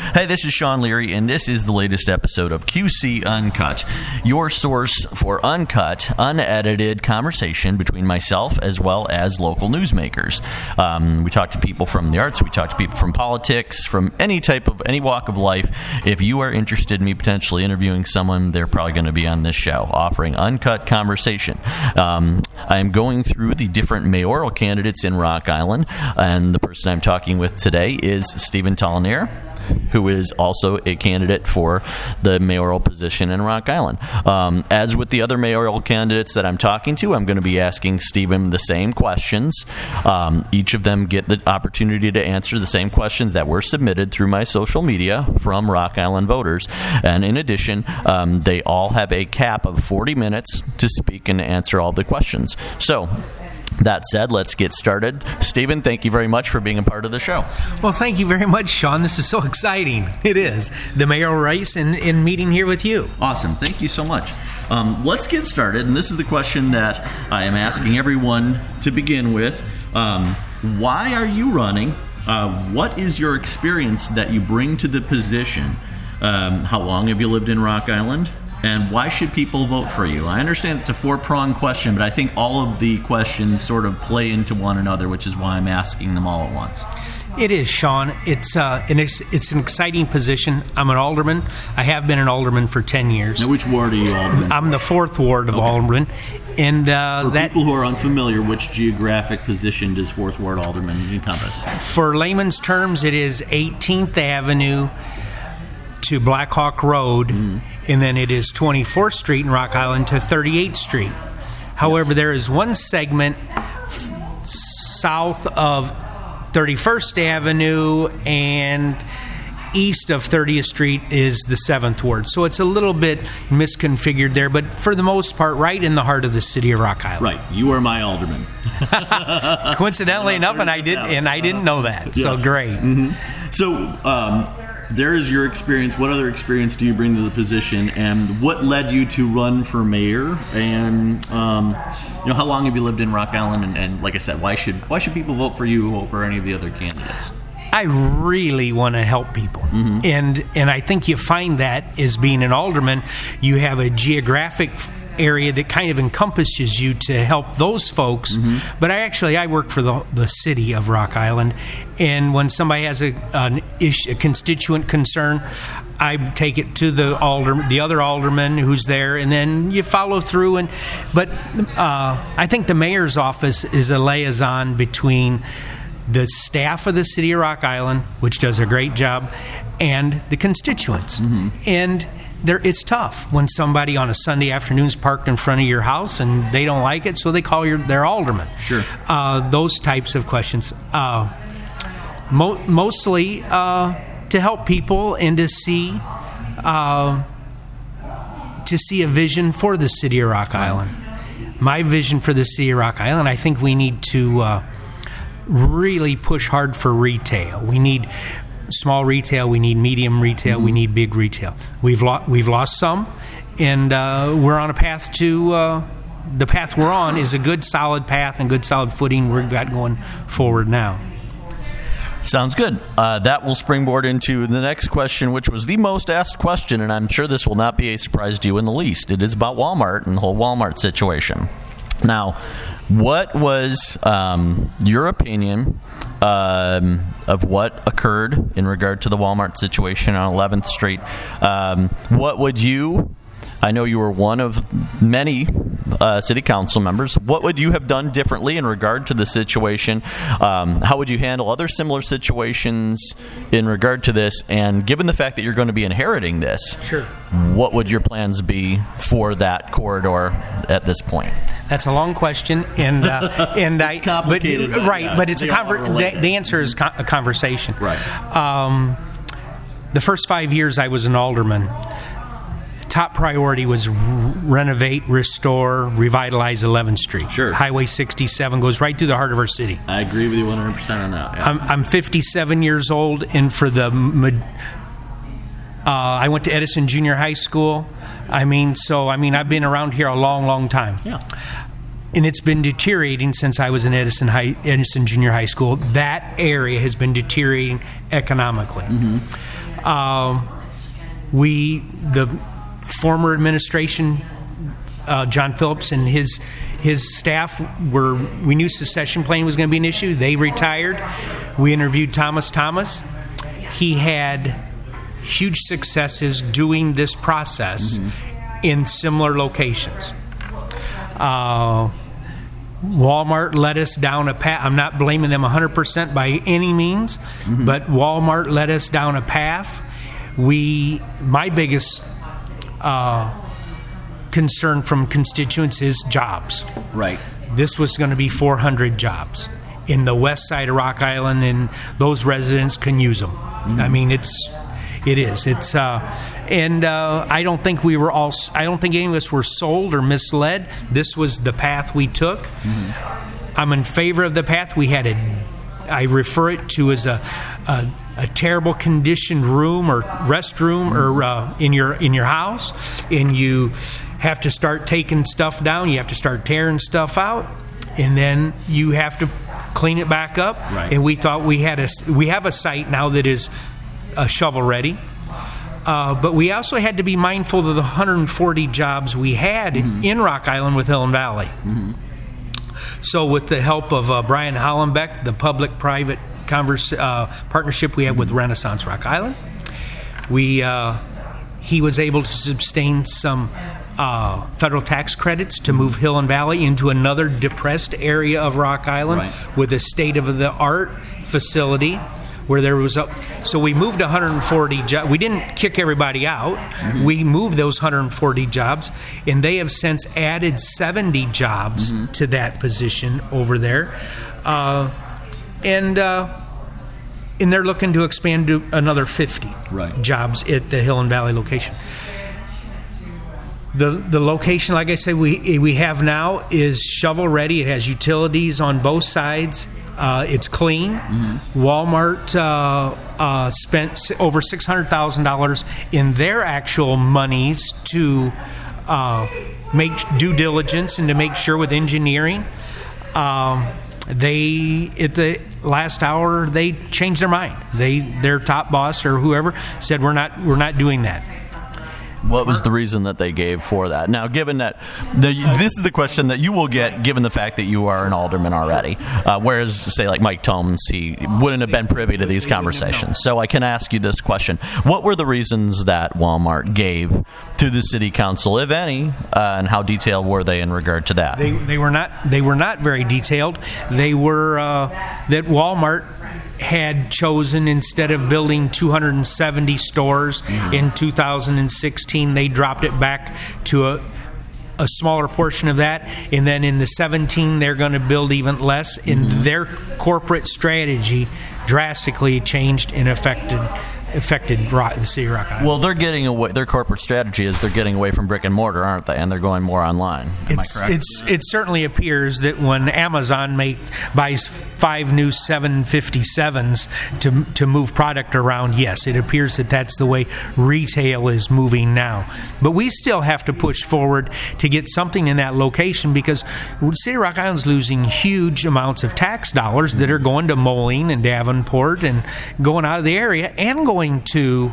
Hey, this is Sean Leary, and this is the latest episode of QC Uncut, your source for uncut, unedited conversation between myself as well as local newsmakers. Um, we talk to people from the arts, we talk to people from politics, from any type of any walk of life. If you are interested in me potentially interviewing someone, they're probably going to be on this show, offering uncut conversation. Um, I am going through the different mayoral candidates in Rock Island, and the person I'm talking with today is Stephen Tollenaer who is also a candidate for the mayoral position in Rock Island. Um, as with the other mayoral candidates that I'm talking to, I'm going to be asking Stephen the same questions. Um, each of them get the opportunity to answer the same questions that were submitted through my social media from Rock Island voters. And in addition, um, they all have a cap of 40 minutes to speak and answer all the questions. So, that said, let's get started. Stephen, thank you very much for being a part of the show. Well, thank you very much, Sean. This is so exciting. It is. The mayoral race and, and meeting here with you. Awesome. Thank you so much. Um, let's get started. And this is the question that I am asking everyone to begin with. Um, why are you running? Uh, what is your experience that you bring to the position? Um, how long have you lived in Rock Island? And why should people vote for you? I understand it's a four pronged question, but I think all of the questions sort of play into one another, which is why I'm asking them all at once. It is, Sean. It's uh, an ex- it's an exciting position. I'm an alderman. I have been an alderman for ten years. Now, which ward are you alderman? I'm the fourth ward of okay. alderman, and uh, for that people who are unfamiliar, which geographic position does fourth ward alderman encompass? For layman's terms, it is 18th Avenue to Blackhawk Road. Mm and then it is 24th Street in Rock Island to 38th Street. However, yes. there is one segment south of 31st Avenue and east of 30th Street is the 7th Ward. So it's a little bit misconfigured there, but for the most part, right in the heart of the city of Rock Island. Right. You are my alderman. Coincidentally enough, and I did, and I didn't know that. Yes. So great. Mm-hmm. So um, there is your experience. What other experience do you bring to the position, and what led you to run for mayor? And um, you know, how long have you lived in Rock Island? And, and, like I said, why should why should people vote for you over any of the other candidates? I really want to help people, mm-hmm. and and I think you find that as being an alderman, you have a geographic area that kind of encompasses you to help those folks. Mm-hmm. But I actually I work for the the city of Rock Island, and when somebody has a an ish, a constituent concern, I take it to the alder, the other alderman who's there, and then you follow through. And but uh, I think the mayor's office is a liaison between the staff of the city of Rock Island, which does a great job, and the constituents. Mm-hmm. And there, it's tough when somebody on a Sunday afternoon's parked in front of your house and they don't like it, so they call your their alderman. Sure. Uh, those types of questions. Uh, mo- mostly uh, to help people and to see uh, to see a vision for the city of Rock Island. My vision for the city of Rock Island, I think we need to uh, really push hard for retail. We need small retail, we need medium retail, mm-hmm. we need big retail. We've lo- we've lost some, and uh, we're on a path to. Uh, the path we're on is a good solid path and good solid footing we've got going forward now. Sounds good. Uh, that will springboard into the next question, which was the most asked question, and I'm sure this will not be a surprise to you in the least. It is about Walmart and the whole Walmart situation. Now, what was um, your opinion um, of what occurred in regard to the Walmart situation on 11th Street? Um, what would you I know you were one of many uh, city council members. What would you have done differently in regard to the situation? Um, how would you handle other similar situations in regard to this? And given the fact that you're going to be inheriting this, sure. what would your plans be for that corridor at this point? That's a long question, and uh, and I but, right, but it's a conver- the, the, answer is a conversation. Right. Um, the first five years I was an alderman top priority was renovate, restore, revitalize 11th Street. Sure. Highway 67 goes right through the heart of our city. I agree with you 100% on that. Yeah. I'm, I'm 57 years old, and for the. Uh, I went to Edison Junior High School. I mean, so I mean, I've been around here a long, long time. Yeah. and it's been deteriorating since I was in Edison High, Edison Junior High School. That area has been deteriorating economically. Um, we, the former administration, uh, John Phillips and his his staff were. We knew secession plan was going to be an issue. They retired. We interviewed Thomas Thomas. He had huge successes doing this process in similar locations. Uh, Walmart led us down a path. I'm not blaming them 100% by any means, but Walmart led us down a path. We, my biggest uh, concern from constituents is jobs. Right. This was going to be 400 jobs in the west side of Rock Island, and those residents can use them. I mean, it's it is. It's uh, and uh, I don't think we were all. I don't think any of us were sold or misled. This was the path we took. I'm in favor of the path we had. A, I refer it to as a a, a terrible conditioned room or restroom or uh, in your in your house, and you have to start taking stuff down. You have to start tearing stuff out, and then you have to clean it back up. Right. And we thought we had a we have a site now that is uh, shovel ready. Uh, but we also had to be mindful of the 140 jobs we had in Rock Island with Hill and Valley. So, with the help of uh, Brian Hollenbeck, the public-private converse, uh, partnership we have with Renaissance Rock Island, we uh, he was able to sustain some uh, federal tax credits to move Hill and Valley into another depressed area of Rock Island Right. with a state-of-the-art facility where there was a so we moved 140 jobs we didn't kick everybody out we moved those 140 jobs and they have since added 70 jobs to that position over there uh, and uh, and they're looking to expand to another 50 Right. jobs at the Hill and Valley location the the location, like I said, we we have now is shovel ready. It has utilities on both sides. Uh, it's clean. Walmart uh, uh, spent over six hundred thousand dollars in their actual monies to uh, make due diligence and to make sure with engineering. Um, they at the last hour they changed their mind. They their top boss or whoever said we're not we're not doing that. What was the reason that they gave for that? Now, given that the, this is the question that you will get, given the fact that you are an alderman already, uh, whereas, say, like Mike Thoms, he wouldn't have been privy to these conversations. So I can ask you this question: What were the reasons that Walmart gave to the city council, if any, uh, and how detailed were they in regard to that? They, they were not they were not very detailed. They were uh, that Walmart had chosen instead of building 270 stores mm-hmm. in 2016, they dropped it back to a a smaller portion of that, and then in the 17 they're going to build even less. And mm-hmm. their corporate strategy drastically changed and affected affected Rock, the city of Rock Island. well, they're getting away. Their corporate strategy is they're getting away from brick and mortar, aren't they? And they're going more online. Am it's? It's it certainly appears that when Amazon make buys five new 757s to to move product around, yes, it appears that that's the way retail is moving now. But we still have to push forward to get something in that location because City of Rock Island's losing huge amounts of tax dollars that are going to Moline and Davenport and going out of the area and going to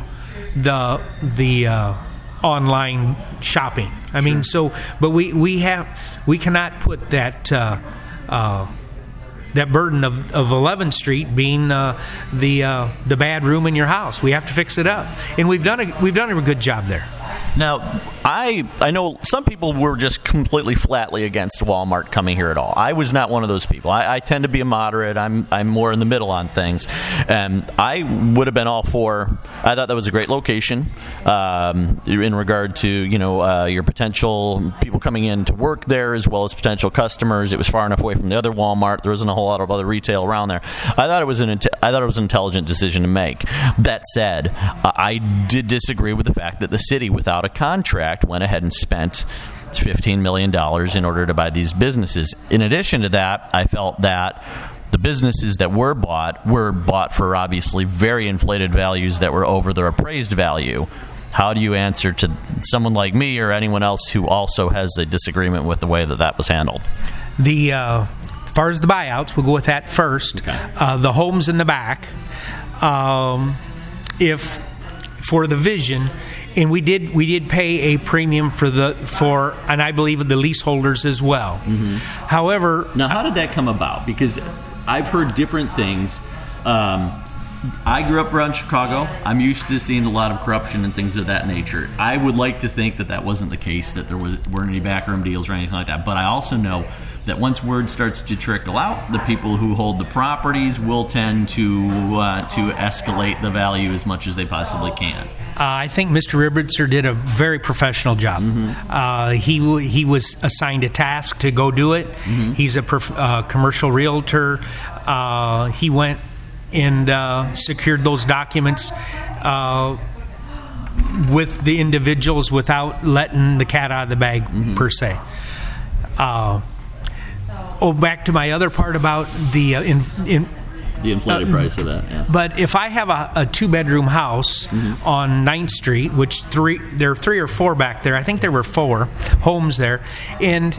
the the uh, online shopping. I mean, so but we we have we cannot put that. Uh, uh, that burden of, of 11th Street being uh, the uh, the bad room in your house, we have to fix it up, and we've done a we've done a good job there. Now, I I know some people were just completely flatly against Walmart coming here at all. I was not one of those people. I, I tend to be a moderate. I'm I'm more in the middle on things, and I would have been all for. I thought that was a great location um, in regard to you know uh, your potential people coming in to work there as well as potential customers. It was far enough away from the other Walmart. There wasn't a whole lot of other retail around there. I thought it was an I thought it was an intelligent decision to make. That said, I did disagree with the fact that the city, without a contract, went ahead and spent. $15 million in order to buy these businesses. In addition to that, I felt that the businesses that were bought were bought for obviously very inflated values that were over their appraised value. How do you answer to someone like me or anyone else who also has a disagreement with the way that that was handled? the uh, as far as the buyouts, we'll go with that first. Okay. Uh, the homes in the back, um, if for the vision, and we did we did pay a premium for the for, and I believe the leaseholders as well. However, Now, how did that come about? Because I've heard different things. Um, I grew up around Chicago. I'm used to seeing a lot of corruption and things of that nature. I would like to think that that wasn't the case, that there was, weren't any backroom deals or anything like that. But I also know that once word starts to trickle out, the people who hold the properties will tend to uh, to escalate the value as much as they possibly can. Uh, I think Mr. Ribitzer did a very professional job. Uh, he w- he was assigned a task to go do it. He's a prof- uh, commercial realtor. Uh, he went and uh, secured those documents uh, with the individuals without letting the cat out of the bag per se. Uh, oh, back to my other part about the uh, in, in The inflated Uh, price of that. Yeah. but if I have a, a two bedroom house on 9th Street, which three there are three or four back there, I think there were four homes there, and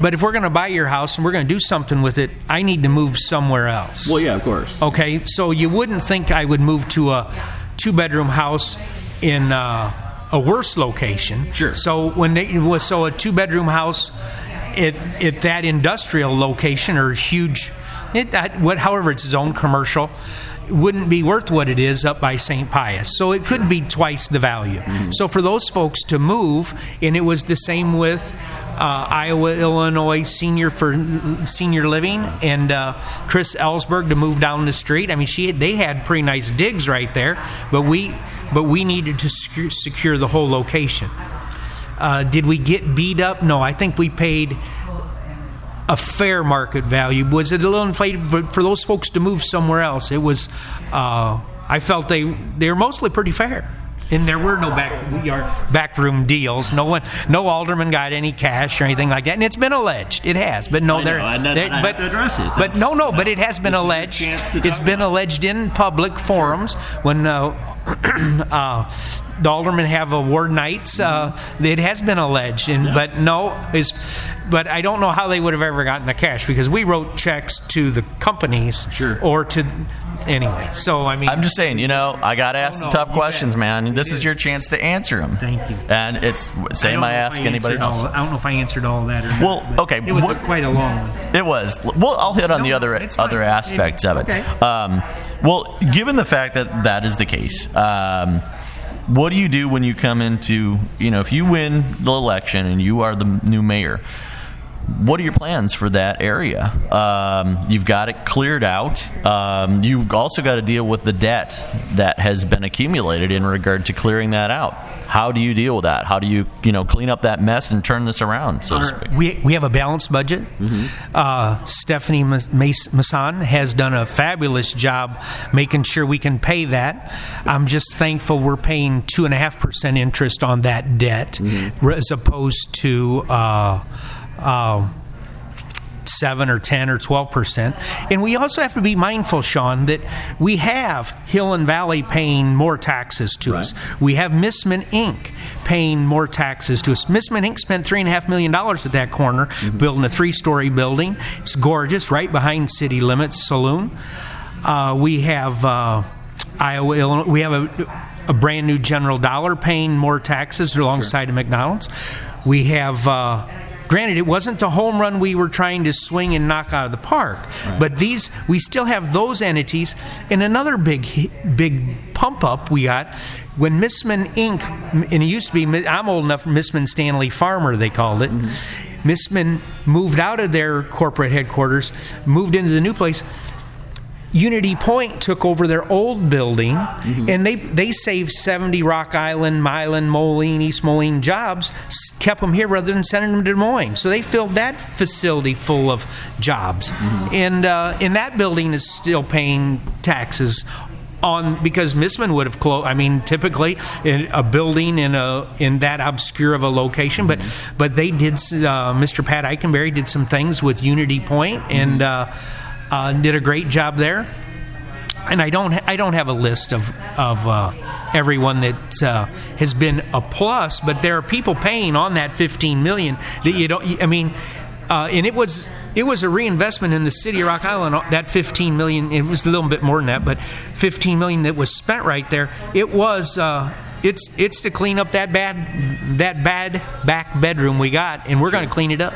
but if we're going to buy your house and we're going to do something with it, I need to move somewhere else. Well, yeah, of course. Okay, so you wouldn't think I would move to a two bedroom house in uh, a worse location. Sure. So when they so a two bedroom house at at that industrial location or huge, it that, what however it's zoned commercial. Wouldn't be worth what it is up by St. Pius. So it could be twice the value. So for those folks to move, and it was the same with uh, Iowa, Illinois senior for senior living, and uh, Chris Ellsberg to move down the street. I mean, she they had pretty nice digs right there, but we but we needed to secure, secure the whole location. Uh, did we get beat up? No, I think we paid a fair market value. Was it a little inflated for, for those folks to move somewhere else? It was. Uh, I felt they they were mostly pretty fair. And there were no back backroom deals. No one, no alderman got any cash or anything like that. And it's been alleged. It has, but no, there. know, and then there- I have but address it. But no, no, but it has been This is your alleged. It's been about alleged in public forums when uh, uh, the aldermen have award nights. Uh, it has been alleged, and but no, is but I don't know how they would have ever gotten the cash because we wrote checks to the companies, Sure. or to anyway. So I mean, I'm just saying, you know, I got to ask no, the tough questions, bet. man. This It is is. your chance to answer them. Thank you. And it's I same I, if ask anybody else. all- I don't know if I answered all that or not. Well, okay, It was what- quite a long one. It was. Well, I'll hit on No, the other other aspects of it. Okay. Um, well, given the fact that that is the case, um, what do you do when you come into you know if you win the election and you are the new mayor? What are your plans for that area? Um, you've got it cleared out. Um, you've also got to deal with the debt that has been accumulated in regard to clearing that out. How do you deal with that? How do you, you know, clean up that mess and turn this around, so to speak? we, we have a balanced budget. Uh, Stephanie Mas- Mas- Masson has done a fabulous job making sure we can pay that. I'm just thankful we're paying 2.5% interest on that debt as opposed to. Uh, uh, seven or ten or twelve percent. And we also have to be mindful, Sean, that we have Hill and Valley paying more taxes to us. We have Missman Inc. paying more taxes to us. Missman Inc. spent three and a half million dollars at that corner building a three-story building. It's gorgeous, right behind city limits saloon. Uh, we have uh, Iowa, Illinois. We have a, a brand new General Dollar paying more taxes alongside of McDonald's. We have. Uh, Granted, it wasn't the home run we were trying to swing and knock out of the park, but these we still have those entities. And another big big pump up we got when Missman Inc. and it used to be I'm old enough. Missman Stanley Farmer they called it. Mm-hmm. Missman moved out of their corporate headquarters, moved into the new place. Unity Point took over their old building, and they they saved 70 Rock Island, Milan, Moline, East Moline jobs, kept them here rather than sending them to Des Moines. So they filled that facility full of jobs, and uh, and that building is still paying taxes. On because Missman would have closed. I mean, typically in a building in a in that obscure of a location, but but they did. Uh, Mr. Pat Eikenberry did some things with Unity Point and uh, uh, did a great job there and I don't ha- I don't have a list of of uh, everyone that uh, has been a plus, but there are people paying on that 15 million that you don't. I mean, uh, and it was it was a reinvestment in the city of Rock Island. That 15 million, it was a little bit more than that, but 15 million that was spent right there. It was. Uh, it's it's to clean up that bad that bad back bedroom we got, and we're sure. going to clean it up.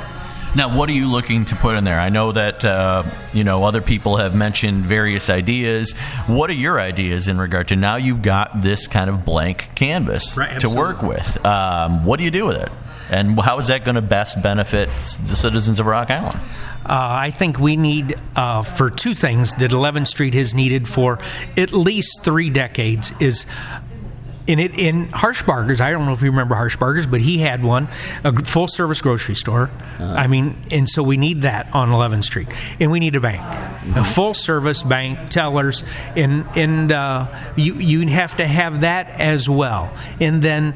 Now, what are you looking to put in there? I know that uh, you know other people have mentioned various ideas. What are your ideas in regard to now? You've got this kind of blank canvas right, to work with. Um, what do you do with it? And how is that going to best benefit the citizens of Rock Island? Uh, I think we need uh, for two things that 11th Street has needed for at least three decades is in it in Harshbarger's. I don't know if you remember Harshbarger's, but he had one, a full service grocery store. Uh-huh. I mean, and so we need that on 11th Street, and we need a bank, mm-hmm. a full service bank, tellers, and and uh, you you have to have that as well, and then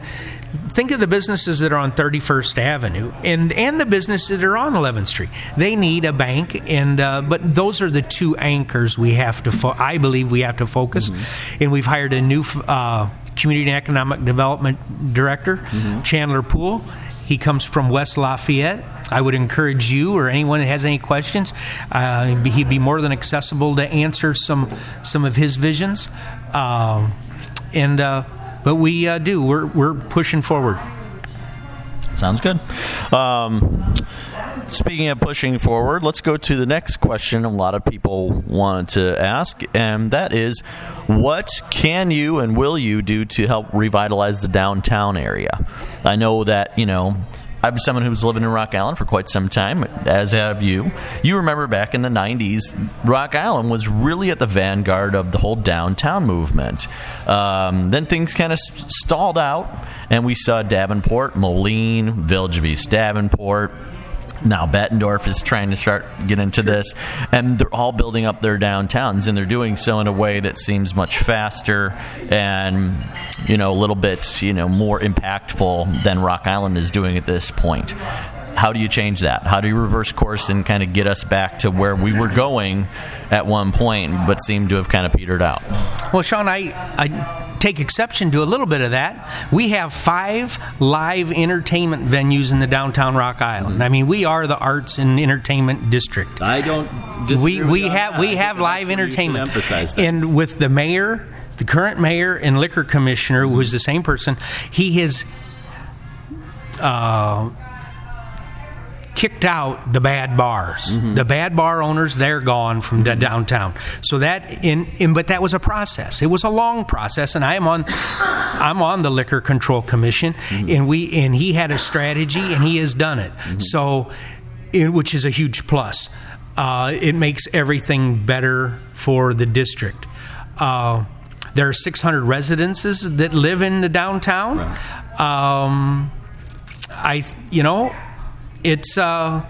think of the businesses that are on 31st Avenue and and the businesses that are on 11th Street. They need a bank, and uh, but those are the two anchors we have to. Fo- I believe we have to focus, mm-hmm. and we've hired a new. Uh, Community and Economic Development Director, mm-hmm. Chandler Poole. He comes from West Lafayette. I would encourage you or anyone that has any questions, uh, he'd be more than accessible to answer some some of his visions. Uh, and uh, but we uh, do we're we're pushing forward. Sounds good. Um, speaking of pushing forward, let's go to the next question a lot of people wanted to ask, and that is what can you and will you do to help revitalize the downtown area? I know that, you know, I'm someone who's living in Rock Island for quite some time, as have you. You remember back in the 90s, Rock Island was really at the vanguard of the whole downtown movement. Um, then things kind of stalled out, and we saw Davenport, Moline, Village of East Davenport, now Bettendorf is trying to start get into this, and they're all building up their downtowns, and they're doing so in a way that seems much faster and you know a little bit you know more impactful than Rock Island is doing at this point. How do you change that? How do you reverse course and kind of get us back to where we were going at one point, but seem to have kind of petered out? Well, Sean, I, I take exception to a little bit of that. We have five live entertainment venues in the downtown Rock Island. I mean, we are the arts and entertainment district. I don't. We we have we have live entertainment, and with the mayor, the current mayor and liquor commissioner, who is the same person, he has. Uh, kicked out the bad bars. Mm-hmm. The bad bar owners, they're gone from mm-hmm. downtown. So that in, in, but that was a process. It was a long process, and I am on I'm on the Liquor Control Commission, mm-hmm. and we and he had a strategy, and he has done it. Mm-hmm. So, in, which is a huge plus. Uh, it makes everything better for the district. Uh, there are 600 residences that live in the downtown. Right. Um, I, you know, it's uh,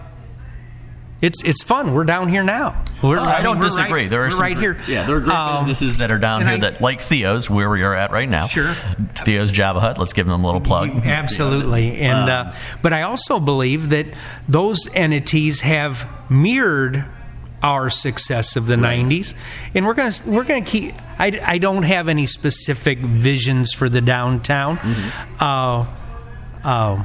it's it's fun. We're down here now. We're, I, I don't disagree. Right, there are some, right here. Yeah, there are great um, businesses that are down here I, that, like Theo's, where we are at right now. Sure. Theo's Java Hut. Let's give them a little plug. Absolutely, and um, uh, but I also believe that those entities have mirrored our success of the right. 90s and we're going to we're going to keep I, I don't have any specific visions for the downtown mm-hmm. uh, uh,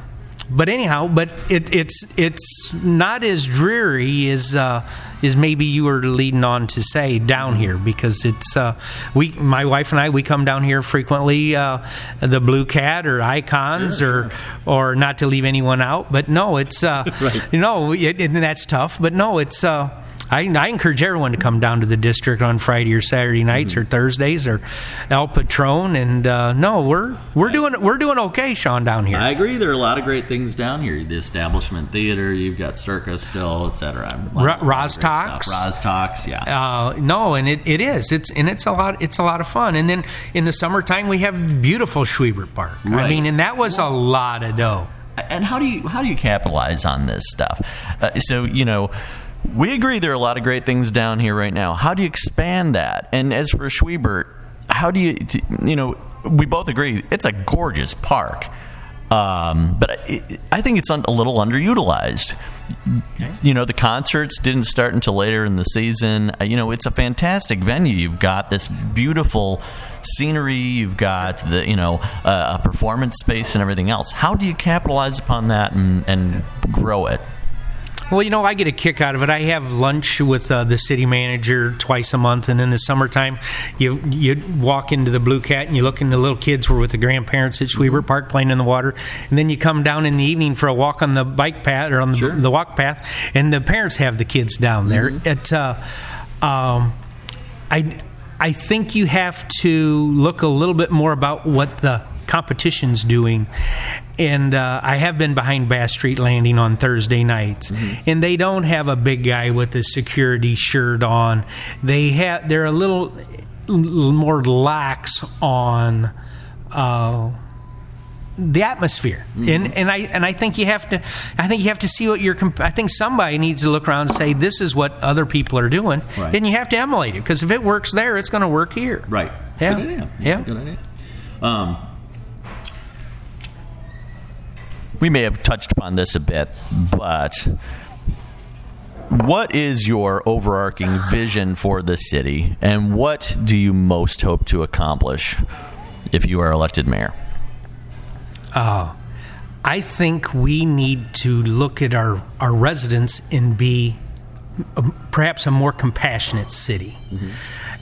but anyhow, but it, it's it's not as dreary as uh, as maybe you were leading on to say down here because it's uh, we my wife and I we come down here frequently uh, the Blue Cat or Icons sure, or or not to leave anyone out, but no, it's uh, right. you know it, and that's tough, but no, it's. Uh, I, I, encourage everyone to come down to the district on Friday or Saturday nights mm-hmm. or Thursdays or El Patron. And uh, no, we're we're doing we're doing okay, Sean, down here. I agree. There are a lot of great things down here. The Establishment Theater, you've got Circus still, etc. Rozz-Tox, Roz Talks, yeah. Uh, no, and it, it is. It's and it's a lot. It's a lot of fun. And then in the summertime, we have beautiful Schwiebert Park. Right. I mean, and that was a lot of dough. And how do you how do you capitalize on this stuff? Uh, so you know we agree there are a lot of great things down here right now. How do you expand that? And as for Schwiebert, how do you, you know, we both agree it's a gorgeous park. Um, but I, I, think it's a little underutilized. You know, the concerts didn't start until later in the season. Uh, you know, it's a fantastic venue. You've got this beautiful scenery. You've got the you know uh, a performance space and everything else. How do you capitalize upon that and, and grow it? Well, you know, I get a kick out of it. I have lunch with uh, the city manager twice a month, and in the summertime, you you walk into the Blue Cat and you look into the little kids were with the grandparents at Schwiebert Park playing in the water, and then you come down in the evening for a walk on the bike path or on the, Sure. the walk path, and the parents have the kids down there. At uh, um, I I think you have to look a little bit more about what the competition's doing. And uh, I have been behind Bass Street Landing on Thursday nights, and they don't have a big guy with a security shirt on. They have they're a little, little more lax on. Uh, the atmosphere, and and I and I think you have to, I think you have to see what you're. comp- I think somebody needs to look around and say this is what other people are doing, Right. and you have to emulate it because if it works there, it's going to work here. Right. Yeah. Yeah. Good idea. Um, we may have touched upon this a bit, but what is your overarching vision for the city, and what do you most hope to accomplish if you are elected mayor? Uh, I think we need to look at our, our residents and be um, perhaps a more compassionate city.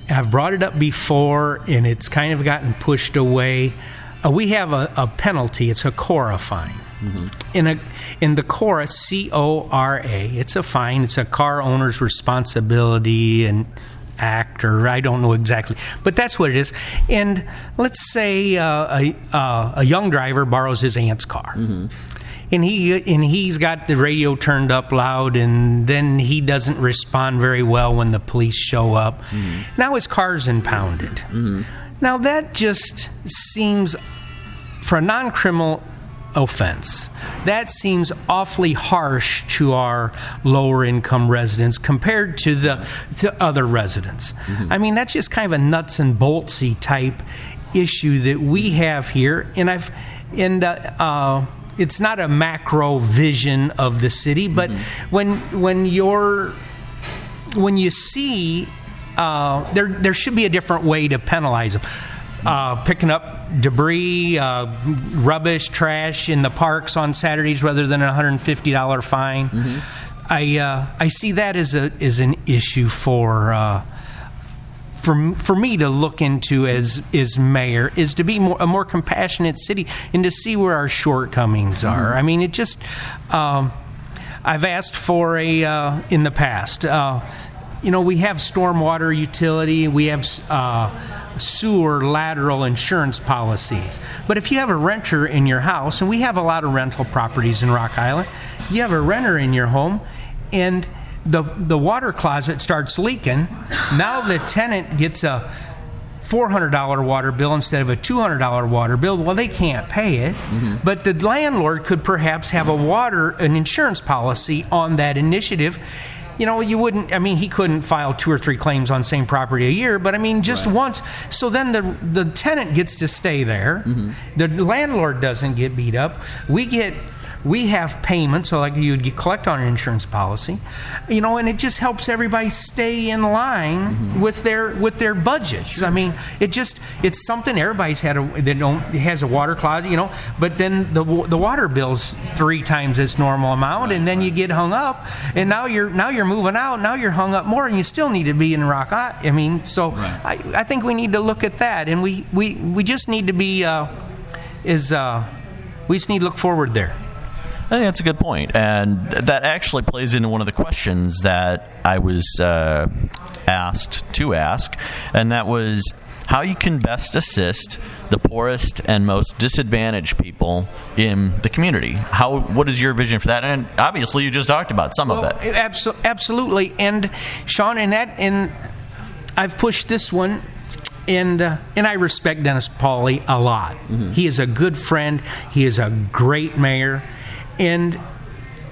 I've brought it up before, and it's kind of gotten pushed away. Uh, we have a, a penalty. It's a Cora fine. In a in the Cora C O R A, it's a fine. It's a car owner's responsibility and act, or I don't know exactly, but that's what it is. And let's say uh, a uh, a young driver borrows his aunt's car. And he and he's got the radio turned up loud, and then he doesn't respond very well when the police show up. Now his car's impounded. Now that just seems for a non-criminal offense. That seems awfully harsh to our lower income residents compared to the to other residents. I mean that's just kind of a nuts and boltsy type issue that we have here. And i've and uh, uh, it's not a macro vision of the city but when when you're when you see uh, there there should be a different way to penalize them. Uh, picking up debris, uh, rubbish, trash in the parks on Saturdays rather than a $150 fine. I uh, I see that as a as an issue for. Uh, for, for me to look into as as mayor is to be more, a more compassionate city and to see where our shortcomings are. I mean, it just um, I've asked for a uh, in the past. You know, we have stormwater utility, we have uh, sewer lateral insurance policies. But if you have a renter in your house, and we have a lot of rental properties in Rock Island, you have a renter in your home, and the the water closet starts leaking. Now the tenant gets a $400 water bill instead of a $200 water bill. Well, they can't pay it. But the landlord could perhaps have a water, an insurance policy on that initiative. You know, you wouldn't, I mean, he couldn't file two or three claims on same property a year, but I mean, just Right. once. So then the, the tenant gets to stay there. Mm-hmm. The landlord doesn't get beat up. We get, we have payments, so like you'd collect on an insurance policy, you know, and it just helps everybody stay in line with their with their budgets. I mean, it just it's something everybody's had a they don't has a water closet, you know, but then the the water bill's three times its normal amount, and then you get hung up, and now you're now you're moving out, now you're hung up more, and you still need to be in Rock. I I mean, so Right. I, I think we need to look at that, and we we we just need to be uh, is uh, we just need to look forward there. I think that's a good point, and that actually plays into one of the questions that I was uh, asked to ask, and that was how you can best assist the poorest and most disadvantaged people in the community. How? What is your vision for that? And obviously, you just talked about some of it. Abso- absolutely. And Sean, and that, and I've pushed this one, and uh, and I respect Dennis Pauley a lot. He is a good friend. He is a great mayor, and.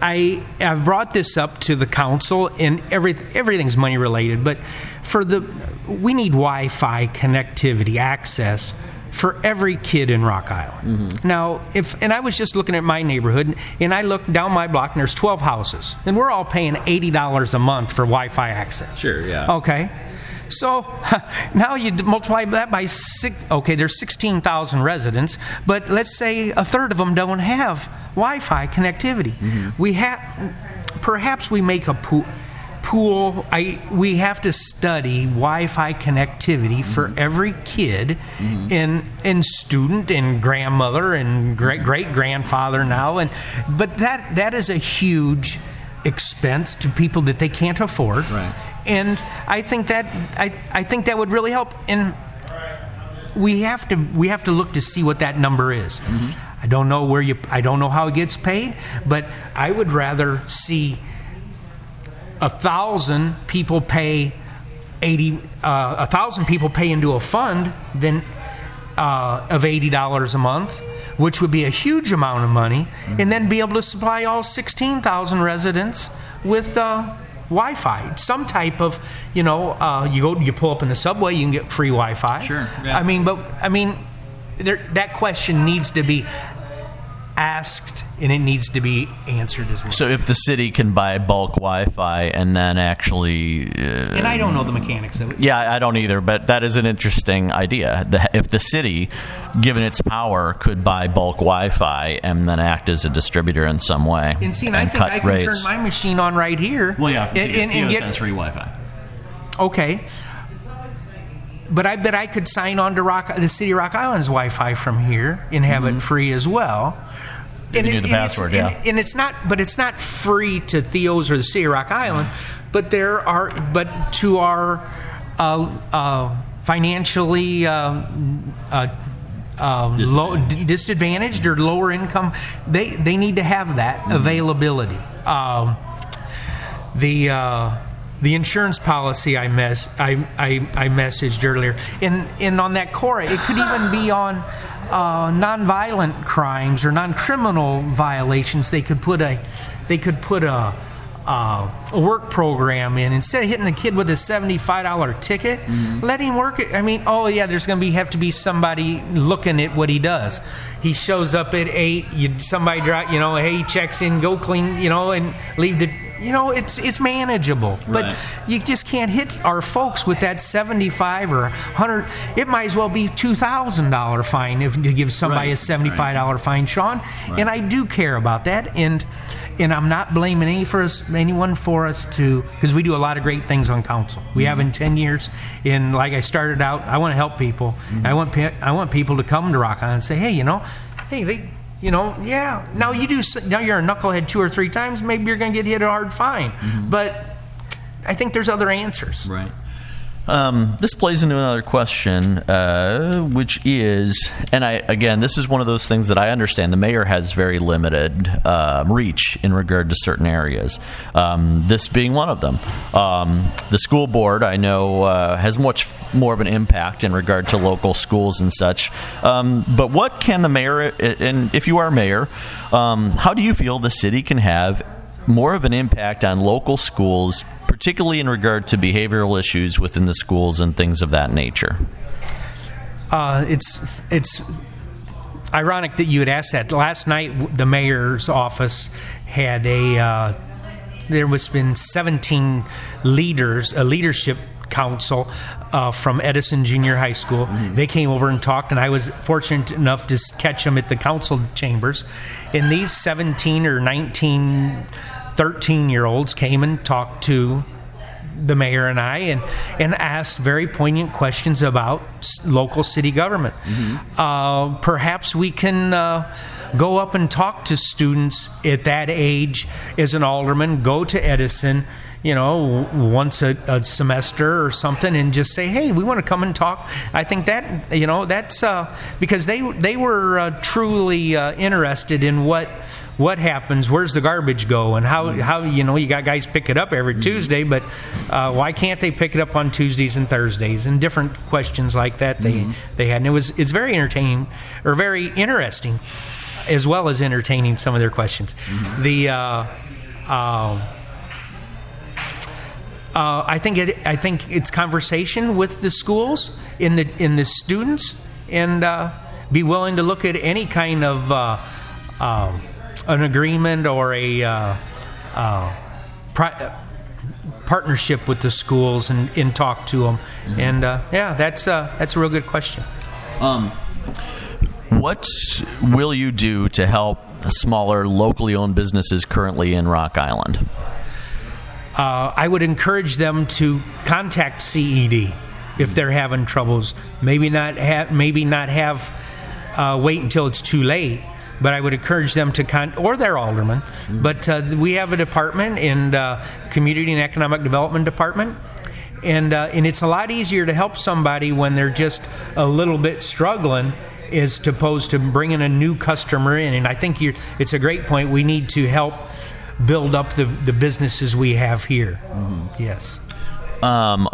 I I've brought this up to the council, and every everything's money related. But for the we need Wi-Fi connectivity access for every kid in Rock Island. Mm-hmm. Now, if and I was just looking at my neighborhood, and I looked down my block, and there's 12 houses, and we're all paying eighty dollars a month for Wi-Fi access. Sure, yeah. Okay. So now you multiply that by six. Okay, there's 16,000 residents, but let's say a third of them don't have Wi-Fi connectivity. Mm-hmm. We have perhaps we make a pool. Pool. I we have to study Wi-Fi connectivity for mm-hmm. every kid, mm-hmm. and and student and grandmother and great great grandfather now, and but that that is a huge expense to people that they can't afford. Right. And I think that I, I think that would really help. And we have to we have to look to see what that number is. I don't know where you I don't know how it gets paid, but I would rather see a thousand people pay eighty uh, a thousand people pay into a fund than uh, of eighty dollars a month, which would be a huge amount of money, and then be able to supply all sixteen thousand residents with. Uh, Wi-Fi, some type of, you know, uh, you go, you pull up in the subway, you can get free Wi-Fi. Sure, yeah. I mean, but I mean, there, that question needs to be asked and it needs to be answered as well. So if the city can buy bulk Wi-Fi and then actually, uh, and I don't know the mechanics of it. yeah, I don't either, but that is an interesting idea. The, if the city, given its power, could buy bulk Wi-Fi and then act as a distributor in some way And see, and I think cut I can rates. turn my machine on right here. well, yeah, and, and, and get free Wi-Fi. okay. But I bet I could sign on to Rock, the City of Rock Island's Wi-Fi from here and have it free as well. Giving you the it's- password, yeah. and, and it's not, but it's not free to Theo's or the Sea of Rock Island. But there are, but to our uh, uh, financially uh, uh, uh, low, disadvantaged or lower income, they they need to have that Mm-hmm. availability. Um, the uh, the insurance policy I mess I, I I messaged earlier, and and on that core, it could even be on uh, nonviolent crimes or non-criminal violations. They could put a they could put a. Uh, a work program in instead of hitting the kid with a seventy-five dollar ticket, let him work it. I mean, oh yeah, there's going to be have to be somebody looking at what he does. He shows up at eight. You somebody drop. you know, hey, he checks in, go clean, you know, and leave the, you know, it's it's manageable. Right. But you just can't hit our folks with that seventy-five or hundred. It might as well be two thousand dollar fine if to give somebody Right, a seventy-five dollar fine, Sean. And I do care about that, and and I'm not blaming any for us, anyone for us to, because we do a lot of great things on council. We have in mm-hmm. ten years, and like I started out, I want to help people. Mm-hmm. I want pe- I want people to come to Rock On and say, hey, you know, hey, they. You know, yeah. Now you do. Now you're a knucklehead two or three times. Maybe you're going to get hit a hard fine. Mm-hmm. But I think there's other answers. Right. Um, this plays into another question, uh, which is, and I again, this is one of those things that I understand. The mayor has very limited um, reach in regard to certain areas. Um, this being one of them. Um, the school board, I know, uh, has much more of an impact in regard to local schools and such. Um, but what can the mayor, and if you are mayor, um, how do you feel the city can have more of an impact on local schools, particularly in regard to behavioral issues within the schools and things of that nature. Uh, it's it's ironic that you had asked that. Last night, the mayor's office had a. Uh, there was been 17 leaders, a leadership council uh, from Edison Junior High School. They came over and talked, and I was fortunate enough to catch them at the council chambers. And these 17 or 19, 13 year olds came and talked to the mayor and I, and and asked very poignant questions about s- local city government. Uh, perhaps we can. Uh, Go up and talk to students at that age as an alderman. Go to Edison, you know, once a, a semester or something, and just say, "Hey, we want to come and talk." I think that you know that's uh, because they they were uh, truly uh, interested in what what happens where's the garbage go and how how you know you got guys pick it up every tuesday but uh, why can't they pick it up on tuesdays and thursdays? And different questions like that they they had. And it was it's very entertaining or very interesting as well as entertaining some of their questions. The uh, uh, uh, I think it, I think it's conversation with the schools in the in the students and uh, be willing to look at any kind of uh, uh, an agreement or a uh, uh, pri- partnership with the schools and, and talk to them. And uh, yeah, that's uh, that's a real good question. Um, what will you do to help the smaller, locally owned businesses currently in Rock Island? uh, I would encourage them to contact CED if they're having troubles. Maybe not have, maybe not have, uh, wait until it's too late. But I would encourage them to con, or their alderman. But uh, we have a department in uh, Community and Economic Development Department, and uh, and it's a lot easier to help somebody when they're just a little bit struggling as opposed to bringing a new customer in. And I think you're, it's a great point. We need to help build up the, the businesses we have here. Yes. Um,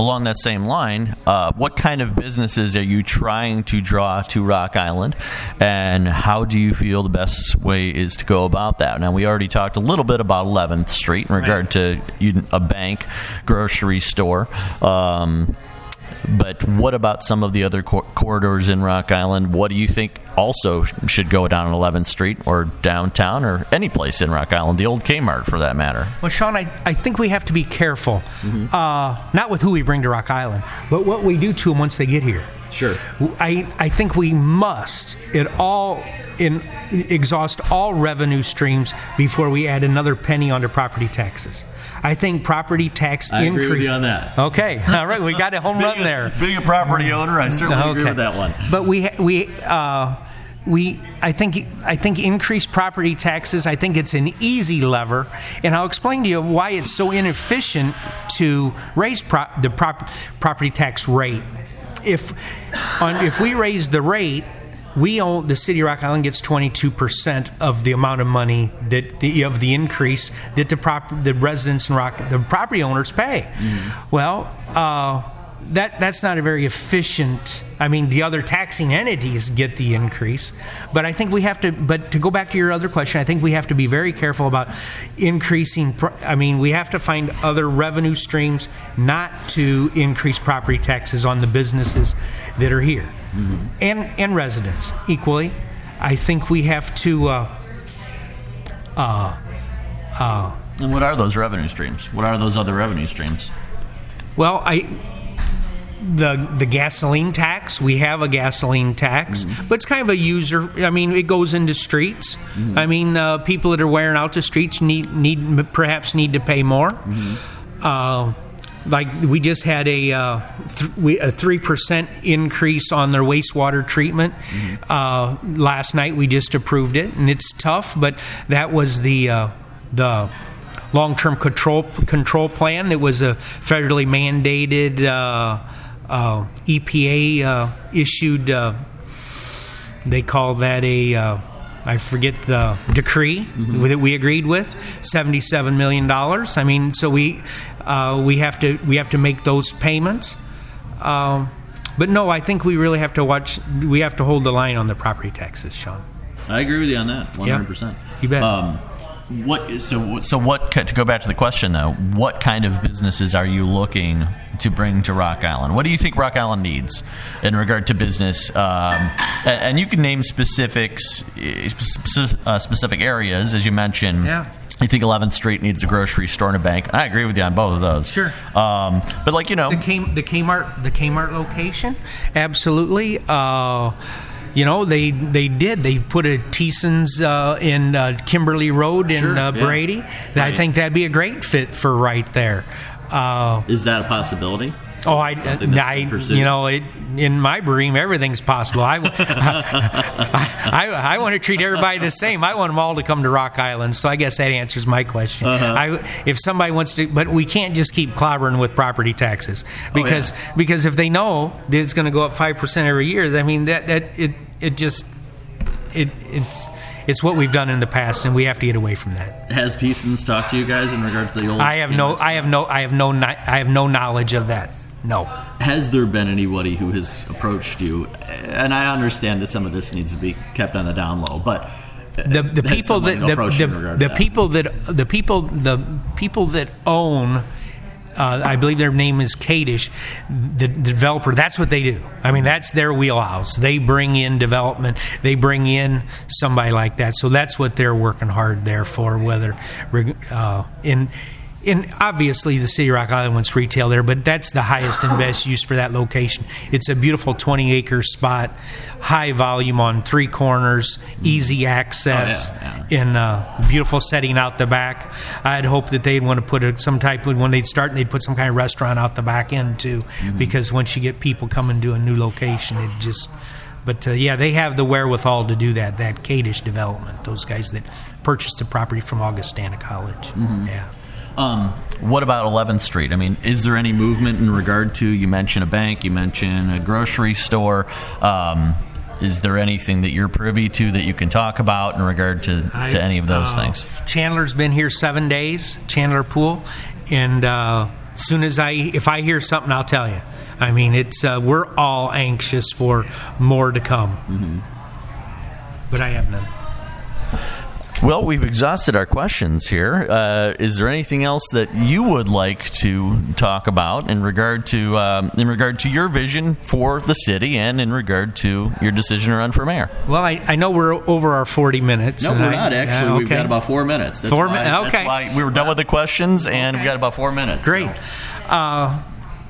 along that same line, uh, what kind of businesses are you trying to draw to Rock Island, and how do you feel the best way is to go about that? Now, we already talked a little bit about 11th Street in regard to a bank, grocery store. Um, but what about some of the other cor- corridors in Rock Island? What do you think also should go down on 11th Street or downtown or any place in Rock Island, the old Kmart for that matter? Well, Sean, I, I think we have to be careful, uh, not with who we bring to Rock Island, but what we do to them once they get here. Sure. I, I think we must it all in exhaust all revenue streams before we add another penny onto property taxes. I think property tax I agree increase. with you on that. Okay, all right, we got a home run there. Being a property owner, I certainly agree with that one. But we we uh, we I think I think increased property taxes. I think it's an easy lever, and I'll explain to you why it's so inefficient to raise the prop- property tax rate. If on if we raise the rate. We own the city of Rock Island gets 22 percent of the amount of money that the of the increase that the prop the residents in Rock the property owners pay. Well, uh, that that's not a very efficient. I mean, the other taxing entities get the increase, but I think we have to. But to go back to your other question, I think we have to be very careful about increasing. I mean, we have to find other revenue streams, not to increase property taxes on the businesses that are here, and and residents equally. I think we have to. Uh, uh, uh, And what are those revenue streams? What are those other revenue streams? Well, I the the gasoline tax. We have a gasoline tax, Mm-hmm. but it's kind of a user. I mean, it goes into streets. Mm-hmm. I mean, uh, people that are wearing out the streets need need perhaps need to pay more. Mm-hmm. Uh, like we just had a uh, th- we, a three percent increase on their wastewater treatment Mm-hmm. uh, last night. We just approved it, and it's tough, but that was the uh, the long-term control control plan that was a federally mandated uh, EPA uh, issued. Uh, they call that a uh, I forget the decree that we agreed with, seventy-seven million dollars. I mean, so we uh, we have to we have to make those payments. Um, but no, I think we really have to watch. We have to hold the line on the property taxes, Sean. I agree with you on that, one hundred percent. You bet. Um, what so so what to go back to the question though? What kind of businesses are you looking to bring to Rock Island? What do you think Rock Island needs in regard to business? Um, and, you can name specifics, eh, uh, specific areas as you mentioned. Yeah. You think 11th Street needs a grocery store and a bank? I agree with you on both of those. Sure. Um, but like you know, the K, the Kmart the Kmart location, absolutely. Uh, you know they they did they put a Theisen's uh, in uh, Kimberly Road in Sure, uh, yeah. Brady. I think that'd be a great fit for right there. Uh, is that a possibility? oh, I, I you know it, in my dream everything's possible. I, I, I, want to treat everybody the same. I want them all to come to Rock Island. So I guess that answers my question. Uh-huh. I, if somebody wants to, but we can't just keep clobbering with property taxes because Oh, yeah. because if they know that it's going to go up five percent every year, I mean that that it it just it it's it's what we've done in the past, and we have to get away from that. Has Theisen's talked to you guys in regard to the old? I have no I have no I have no I have no knowledge of that. No. Has there been anybody who has approached you? And I understand that some of this needs to be kept on the down low, but uh, the the people that the, the, the people that the people the people that own uh, I believe their name is Kadish, the, the developer. That's what they do. I mean, that's their wheelhouse. They bring in development. They bring in somebody like that. So that's what they're working hard there for. Whether uh, in and obviously the city Rock Island wants retail there, but that's the highest and best use for that location. It's a beautiful 20 acre spot, high volume on three corners, easy access, Oh, yeah, in a beautiful setting out the back. I'd hope that they'd want to put a, some type of when they'd start, they'd put some kind of restaurant out the back end too, Mm-hmm. because once you get people coming to a new location, it just. But uh, yeah, they have the wherewithal to do that. That Kadish development, those guys that purchased the property from Augustana College. Mm-hmm. Yeah. Um, what about 11th Street? I mean, is there any movement in regard to? You mentioned a bank, you mentioned a grocery store. Um, is there anything that you're privy to that you can talk about in regard to, to any of those Uh, things? Chandler's been here seven days, Chandler Pool, and uh, as soon as I, if I hear something, I'll tell you. I mean, it's uh, we're all anxious for more to come, Mm-hmm. but I have none. Well, we've exhausted our questions here. Uh, is there anything else that you would like to talk about in regard to um, in regard to your vision for the city and in regard to your decision to run for mayor? Well, I, I know we're over our forty minutes. No, we're I- not actually. yeah, We've okay. got about four minutes. That's Four why, min- that's okay. why we were done with the questions, and we Okay. got about four minutes. Great. so. Uh,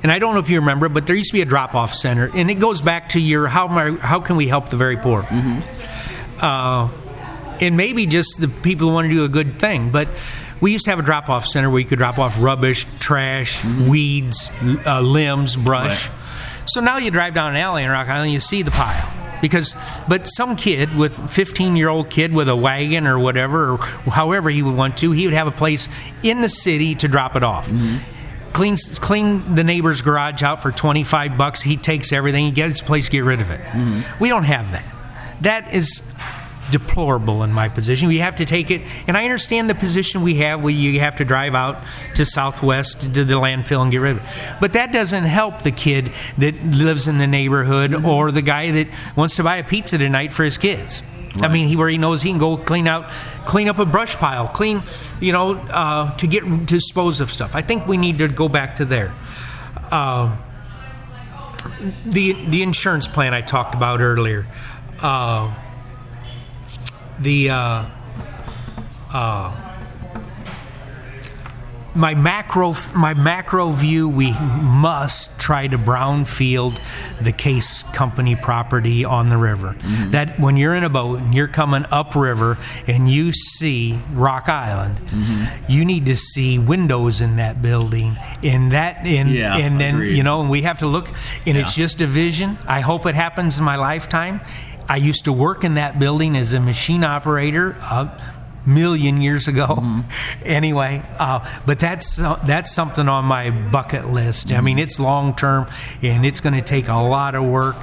and I don't know if you remember, but there used to be a drop-off center, and it goes back to your how am I- how can we help the very poor? Uh, and maybe just the people who want to do a good thing, but. We used to have a drop off center where you could drop off rubbish, trash, mm-hmm. weeds, uh, limbs, brush. Right. So now you drive down an alley in Rock Island, you see the pile. Because, but some kid with 15 year old kid with a wagon or whatever, or however he would want to, he would have a place in the city to drop it off. Mm-hmm. Clean, clean the neighbor's garage out for 25 bucks. He takes everything, he gets his place, to get rid of it. Mm-hmm. We don't have that. That is deplorable in my position. We have to take it, and I understand the position we have where you have to drive out to Southwest to the landfill and get rid of it. But that doesn't help the kid that lives in the neighborhood or the guy that wants to buy a pizza tonight for his kids. I mean, he where he knows he can go clean out, clean up a brush pile, clean, you know, uh, to get to dispose of stuff. I think we need to go back to there. Uh, the the insurance plan I talked about earlier. Uh, the uh, uh, my macro my macro view we must try to brownfield the case company property on the river. That when you're in a boat and you're coming upriver and you see rock island you need to see windows in that building in that in Yeah, and then you know and we have to look and it's just a vision. I hope it happens in my lifetime i used to work in that building as a machine operator a million years ago Mm-hmm. anyway uh, but that's uh, that's something on my bucket list i mean Mm-hmm. it's long term and it's going to take a lot of work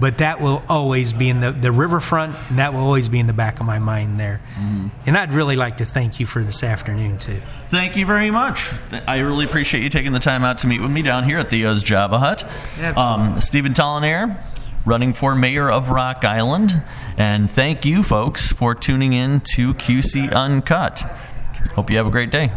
but that will always be in the, the riverfront and that will always be in the back of my mind there Mm-hmm. and i'd really like to thank you for this afternoon too Thank you very much. I really appreciate you taking the time out to meet with me down here at Theo's Java Hut. Absolutely. Um, Stephen Tollenaer, running for mayor of Rock Island. And thank you, folks, for tuning in to QC Uncut. Hope you have a great day.